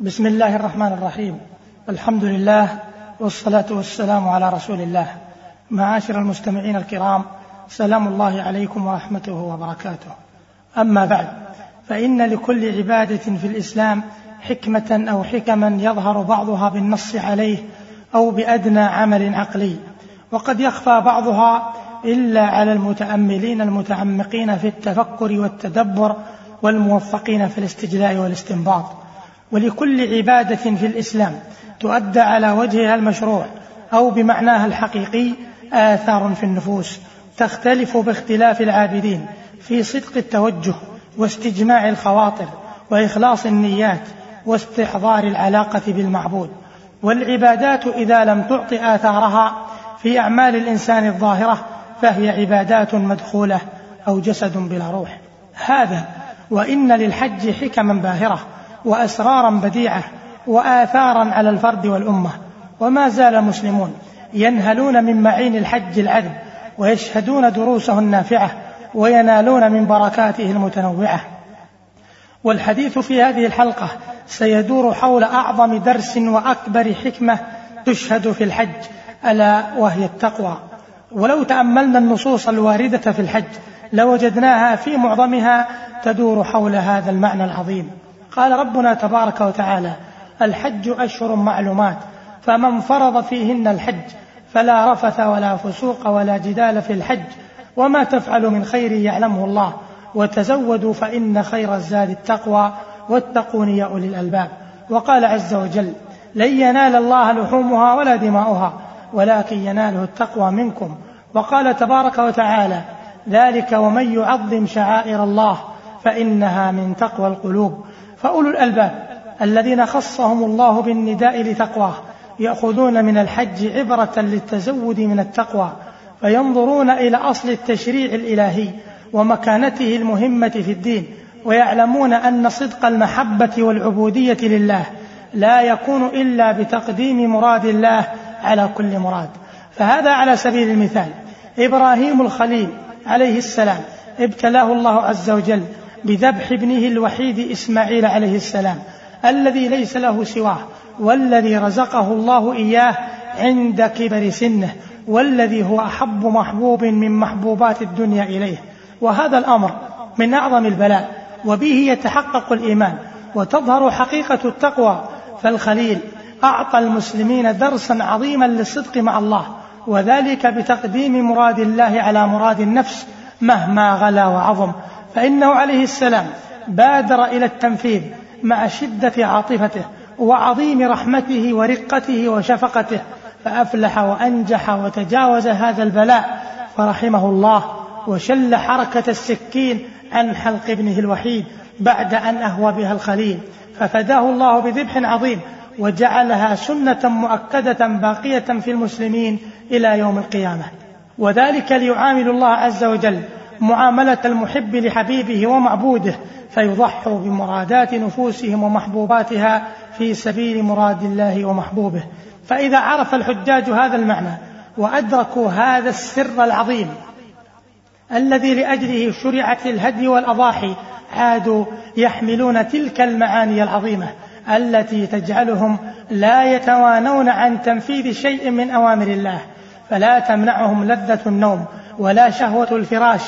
بسم الله الرحمن الرحيم الحمد لله والصلاة والسلام على رسول الله معاشر المستمعين الكرام سلام الله عليكم ورحمته وبركاته أما بعد فإن لكل عبادة في الإسلام حكمة أو حكما يظهر بعضها بالنص عليه أو بأدنى عمل عقلي وقد يخفى بعضها إلا على المتأملين المتعمقين في التفكر والتدبر والموفقين في الاستجلاء والاستنباط ولكل عبادة في الإسلام تؤدى على وجهها المشروع أو بمعناها الحقيقي آثار في النفوس تختلف باختلاف العابدين في صدق التوجه واستجماع الخواطر وإخلاص النيات واستحضار العلاقة بالمعبود. والعبادات إذا لم تعط آثارها في أعمال الإنسان الظاهرة فهي عبادات مدخولة أو جسد بلا روح. هذا وإن للحج حكما باهرة وأسرارا بديعة وآثارا على الفرد والأمة. وما زال المسلمون ينهلون من معين الحج العذب ويشهدون دروسه النافعة وينالون من بركاته المتنوعة. والحديث في هذه الحلقة سيدور حول أعظم درس وأكبر حكمة تشهد في الحج ألا وهي التقوى. ولو تأملنا النصوص الواردة في الحج لوجدناها في معظمها تدور حول هذا المعنى العظيم. قال ربنا تبارك وتعالى الحج أشهر معلومات فمن فرض فيهن الحج فلا رفث ولا فسوق ولا جدال في الحج وما تفعل من خير يعلمه الله وتزودوا فإن خير الزاد التقوى واتقون يا أولي الألباب. وقال عز وجل لن ينال الله لحومها ولا دماؤها ولكن يناله التقوى منكم وقال تبارك وتعالى ذلك ومن يعظم شعائر الله فإنها من تقوى القلوب. فأولو الألباب الذين خصهم الله بالنداء لتقواه يأخذون من الحج عبرة للتزود من التقوى فينظرون إلى أصل التشريع الإلهي ومكانته المهمة في الدين ويعلمون أن صدق المحبة والعبودية لله لا يكون إلا بتقديم مراد الله على كل مراد. فهذا على سبيل المثال إبراهيم الخليل عليه السلام ابتلاه الله عز وجل بذبح ابنه الوحيد إسماعيل عليه السلام الذي ليس له سواه والذي رزقه الله إياه عند كبر سنه والذي هو أحب محبوب من محبوبات الدنيا إليه. وهذا الأمر من أعظم البلاء وبه يتحقق الإيمان وتظهر حقيقة التقوى. فالخليل أعطى المسلمين درسا عظيما للصدق مع الله وذلك بتقديم مراد الله على مراد النفس مهما غلا وعظم. فإنه عليه السلام بادر إلى التنفيذ مع شدة عاطفته وعظيم رحمته ورقته وشفقته فأفلح وأنجح وتجاوز هذا البلاء فرحمه الله وشل حركة السكين عن حلق ابنه الوحيد بعد أن أهوى بها الخليل ففداه الله بذبح عظيم وجعلها سنة مؤكدة باقية في المسلمين إلى يوم القيامة. وذلك ليعامل الله عز وجل معاملة المحب لحبيبه ومعبوده فيضحوا بمرادات نفوسهم ومحبوباتها في سبيل مراد الله ومحبوبه. فإذا عرف الحجاج هذا المعنى وأدركوا هذا السر العظيم الذي لأجله شرعت الهدي والأضاحي عادوا يحملون تلك المعاني العظيمة التي تجعلهم لا يتوانون عن تنفيذ شيء من أوامر الله. فلا تمنعهم لذة النوم ولا شهوة الفراش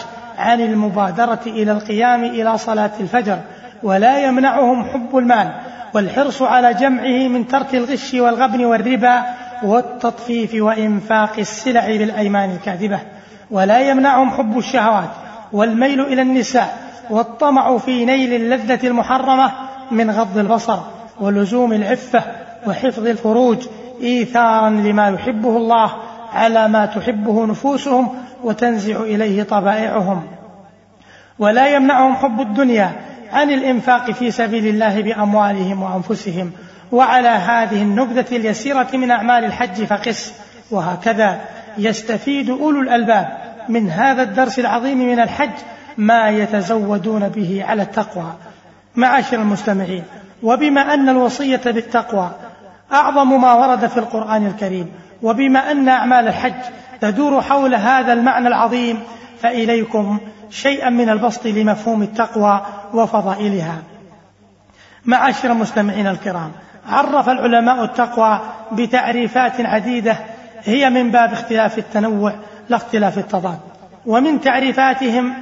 عن المبادرة إلى القيام إلى صلاة الفجر ولا يمنعهم حب المال والحرص على جمعه من ترك الغش والغبن والربا والتطفيف وإنفاق السلع بالأيمان الكاذبة ولا يمنعهم حب الشهوات والميل إلى النساء والطمع في نيل اللذة المحرمة من غض البصر ولزوم العفة وحفظ الفروج إيثارا لما يحبه الله على ما تحبه نفوسهم وتنزع إليه طبائعهم. ولا يمنعهم حب الدنيا عن الإنفاق في سبيل الله بأموالهم وأنفسهم. وعلى هذه النبذة اليسيرة من أعمال الحج فقس. وهكذا يستفيد أولو الألباب من هذا الدرس العظيم من الحج ما يتزودون به على التقوى. معاشر المستمعين وبما أن الوصية بالتقوى أعظم ما ورد في القرآن الكريم وبما أن أعمال الحج تدور حول هذا المعنى العظيم فإليكم شيئا من البسط لمفهوم التقوى وفضائلها. معاشر المستمعين الكرام عرف العلماء التقوى بتعريفات عديدة هي من باب اختلاف التنوع لا اختلاف التضاد. ومن تعريفاتهم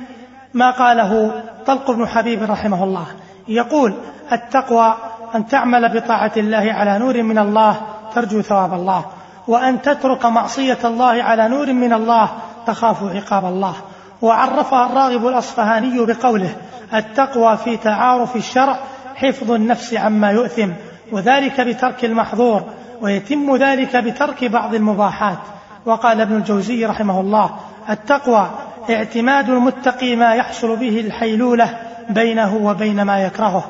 ما قاله طلق بن حبيب رحمه الله. يقول التقوى أن تعمل بطاعة الله على نور من الله ترجو ثواب الله. وأن تترك معصية الله على نور من الله تخاف عقاب الله. وعرفها الراغب الأصفهاني بقوله التقوى في تعارف الشرع حفظ النفس عما يؤثم وذلك بترك المحظور ويتم ذلك بترك بعض المباحات. وقال ابن الجوزي رحمه الله التقوى اعتماد المتقي ما يحصل به الحيلولة بينه وبين ما يكرهه.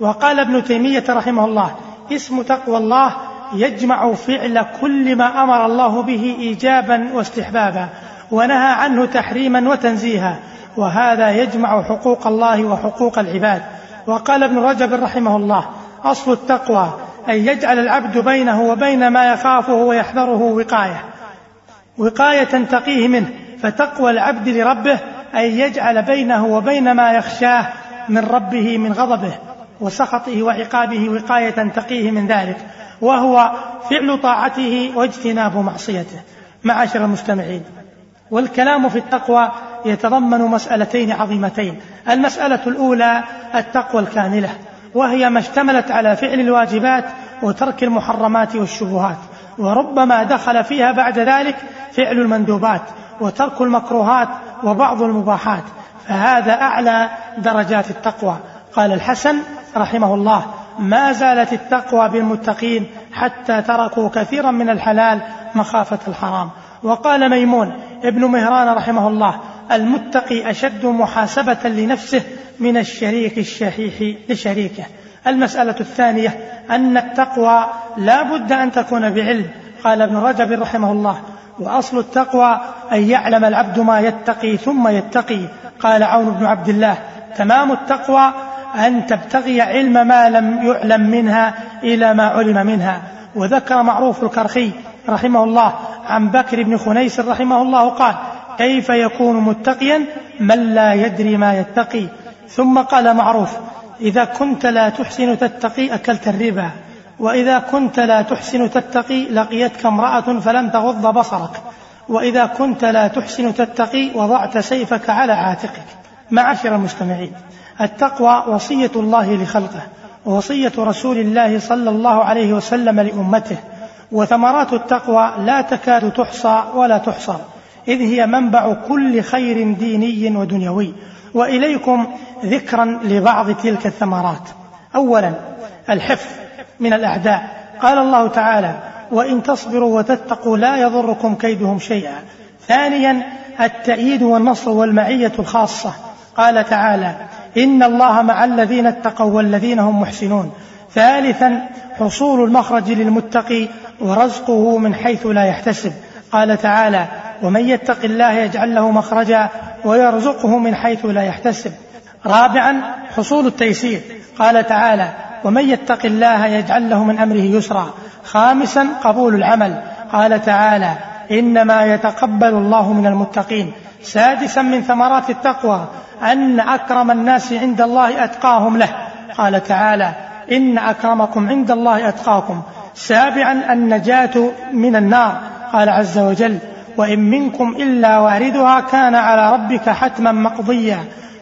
وقال ابن تيمية رحمه الله اسم تقوى الله يجمع فعل كل ما أمر الله به ايجابا واستحبابا ونهى عنه تحريما وتنزيها وهذا يجمع حقوق الله وحقوق العباد. وقال ابن رجب رحمه الله أصل التقوى أن يجعل العبد بينه وبين ما يخافه ويحذره وقاية. وقاية تقيه منه. فتقوى العبد لربه أن يجعل بينه وبين ما يخشاه من ربه من غضبه. وسخطه وعقابه وقاية تقيه من ذلك وهو فعل طاعته واجتناب معصيته. معاشر المستمعين والكلام في التقوى يتضمن مسألتين عظيمتين. المسألة الأولى التقوى الكاملة وهي ما اشتملت على فعل الواجبات وترك المحرمات والشبهات. وربما دخل فيها بعد ذلك فعل المندوبات وترك المكروهات وبعض المباحات. فهذا أعلى درجات التقوى. قال الحسن رحمه الله ما زالت التقوى بالمتقين حتى تركوا كثيرا من الحلال مخافة الحرام. وقال ميمون ابن مهران رحمه الله المتقي أشد محاسبة لنفسه من الشريك الشحيح لشريكه. المسألة الثانية أن التقوى لا بد أن تكون بعلم. قال ابن رجب رحمه الله وأصل التقوى أن يعلم العبد ما يتقي ثم يتقي. قال عون بن عبد الله تمام التقوى أن تبتغي علم ما لم يعلم منها إلى ما علم منها. وذكر معروف الكرخي رحمه الله عن بكر بن خنيس رحمه الله قال كيف يكون متقيا من لا يدري ما يتقي؟ ثم قال معروف إذا كنت لا تحسن تتقي أكلت الربا وإذا كنت لا تحسن تتقي لقيتك امرأة فلم تغض بصرك وإذا كنت لا تحسن تتقي وضعت سيفك على عاتقك. معاشر المستمعين التقوى وصية الله لخلقه ووصية رسول الله صلى الله عليه وسلم لأمته. وثمرات التقوى لا تكاد تحصى ولا تحصى إذ هي منبع كل خير ديني ودنيوي. وإليكم ذكرا لبعض تلك الثمرات. أولا الحفظ من الأعداء. قال الله تعالى وإن تصبروا وتتقوا لا يضركم كيدهم شيئا. ثانيا التأييد والنصر والمعية الخاصة. قال تعالى إن الله مع الذين اتقوا والذين هم محسنون. ثالثا حصول المخرج للمتقي ورزقه من حيث لا يحتسب. قال تعالى ومن يتق الله يجعل له مخرجا ويرزقه من حيث لا يحتسب. رابعا حصول التيسير. قال تعالى ومن يتق الله يجعل له من أمره يسرا. خامسا قبول العمل. قال تعالى إنما يتقبل الله من المتقين. سادسا من ثمرات التقوى أن أكرم الناس عند الله أتقاهم له. قال تعالى إن أكرمكم عند الله أتقاكم. سابعا النجاة من النار. قال عز وجل وإن منكم إلا واردها كان على ربك حتما مقضيا.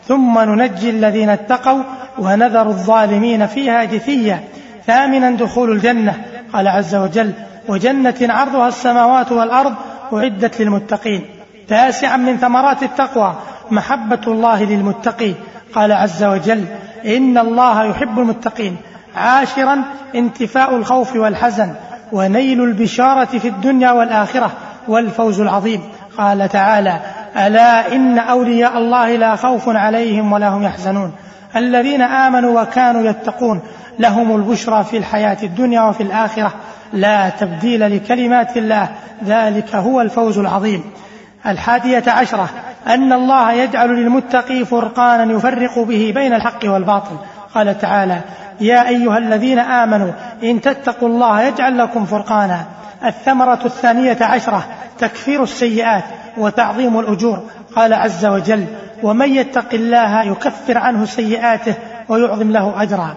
ثم ننجي الذين اتقوا ونذر الظالمين فيها جثيا. ثامنا دخول الجنة. قال عز وجل وجنة عرضها السماوات والأرض أعدت للمتقين. تاسعا من ثمرات التقوى محبة الله للمتقي. قال عز وجل إن الله يحب المتقين. عاشرا انتفاء الخوف والحزن ونيل البشارة في الدنيا والآخرة والفوز العظيم. قال تعالى ألا إن أولياء الله لا خوف عليهم ولا هم يحزنون. الذين آمنوا وكانوا يتقون لهم البشرى في الحياة الدنيا وفي الآخرة. لا تبديل لكلمات الله ذلك هو الفوز العظيم. الحادية عشرة أن الله يجعل للمتقي فرقانا يفرق به بين الحق والباطل. قال تعالى يا أيها الذين آمنوا إن تتقوا الله يجعل لكم فرقانا. الثمرة الثانية عشرة تكفير السيئات وتعظيم الأجور. قال عز وجل ومن يتق الله يكفر عنه سيئاته ويعظم له أجرا.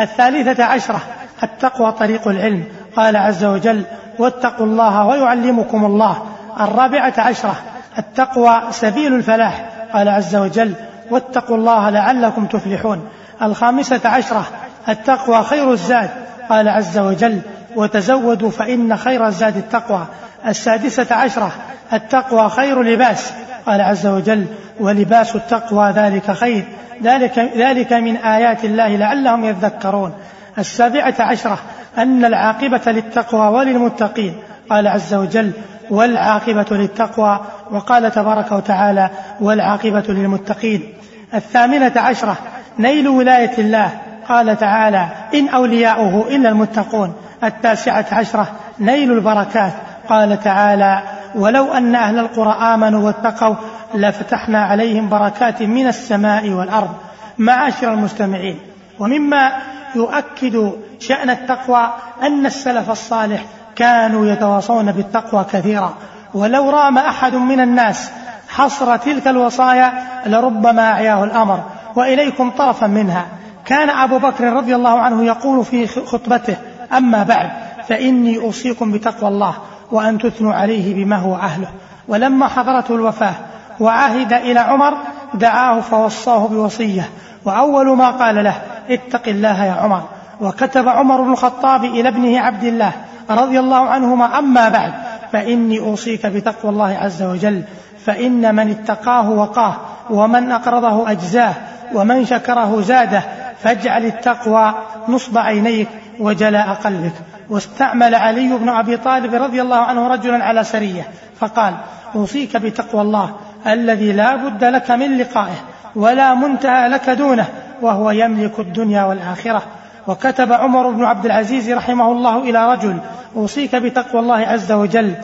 الثالثة عشرة التقوى طريق العلم. قال عز وجل واتقوا الله ويعلمكم الله. الرابعة عشرة التقوى سبيل الفلاح قال عز وجل واتقوا الله لعلكم تفلحون. الخامسة عشرة التقوى خير الزاد قال عز وجل وتزودوا فإن خير الزاد التقوى. السادسة عشرة التقوى خير لباس قال عز وجل ولباس التقوى ذلك خير ذلك, ذلك من آيات الله لعلهم يذكرون. السابعة عشرة أن العاقبة للتقوى وللمتقين قال عز وجل والعاقبة للتقوى وقال تبارك وتعالى والعاقبة للمتقين. الثامنة عشرة نيل ولاية الله. قال تعالى إن أولياؤه إلا المتقون. التاسعة عشرة نيل البركات. قال تعالى ولو أن أهل القرى آمنوا واتقوا لفتحنا عليهم بركات من السماء والأرض معاشر المستمعين. ومما يؤكد شأن التقوى أن السلف الصالح كانوا يتواصون بالتقوى كثيرا. ولو رام أحد من الناس حصر تلك الوصايا لربما أعياه الأمر. وإليكم طرفا منها. كان أبو بكر رضي الله عنه يقول في خطبته أما بعد فإني أوصيكم بتقوى الله وأن تثنوا عليه بما هو أهله. ولما حضرته الوفاة وعهد إلى عمر دعاه فوصاه بوصية. وأول ما قال له اتق الله يا عمر. وكتب عمر بن الخطاب إلى ابنه عبد الله رضي الله عنهما أما بعد فإني أوصيك بتقوى الله عز وجل فإن من اتقاه وقاه ومن أقرضه أجزاه ومن شكره زاده فاجعل التقوى نصب عينيك وجلاء قلبك. واستعمل علي بن أبي طالب رضي الله عنه رجلا على سرية فقال أوصيك بتقوى الله الذي لا بد لك من لقائه ولا منتهى لك دونه وهو يملك الدنيا والآخرة. وكتب عمر بن عبد العزيز رحمه الله إلى رجل أوصيك بتقوى الله عز وجل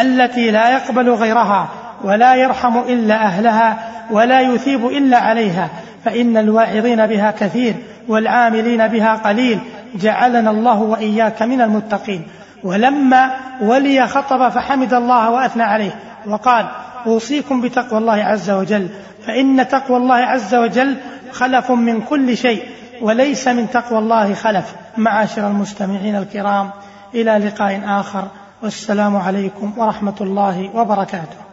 التي لا يقبل غيرها ولا يرحم إلا أهلها ولا يثيب إلا عليها فإن الواعظين بها كثير والعاملين بها قليل جعلنا الله وإياك من المتقين. ولما ولي خطب فحمد الله وأثنى عليه وقال أوصيكم بتقوى الله عز وجل فإن تقوى الله عز وجل خلف من كل شيء وليس من تقوى الله خلف. معاشر المستمعين الكرام إلى لقاء آخر. والسلام عليكم ورحمة الله وبركاته.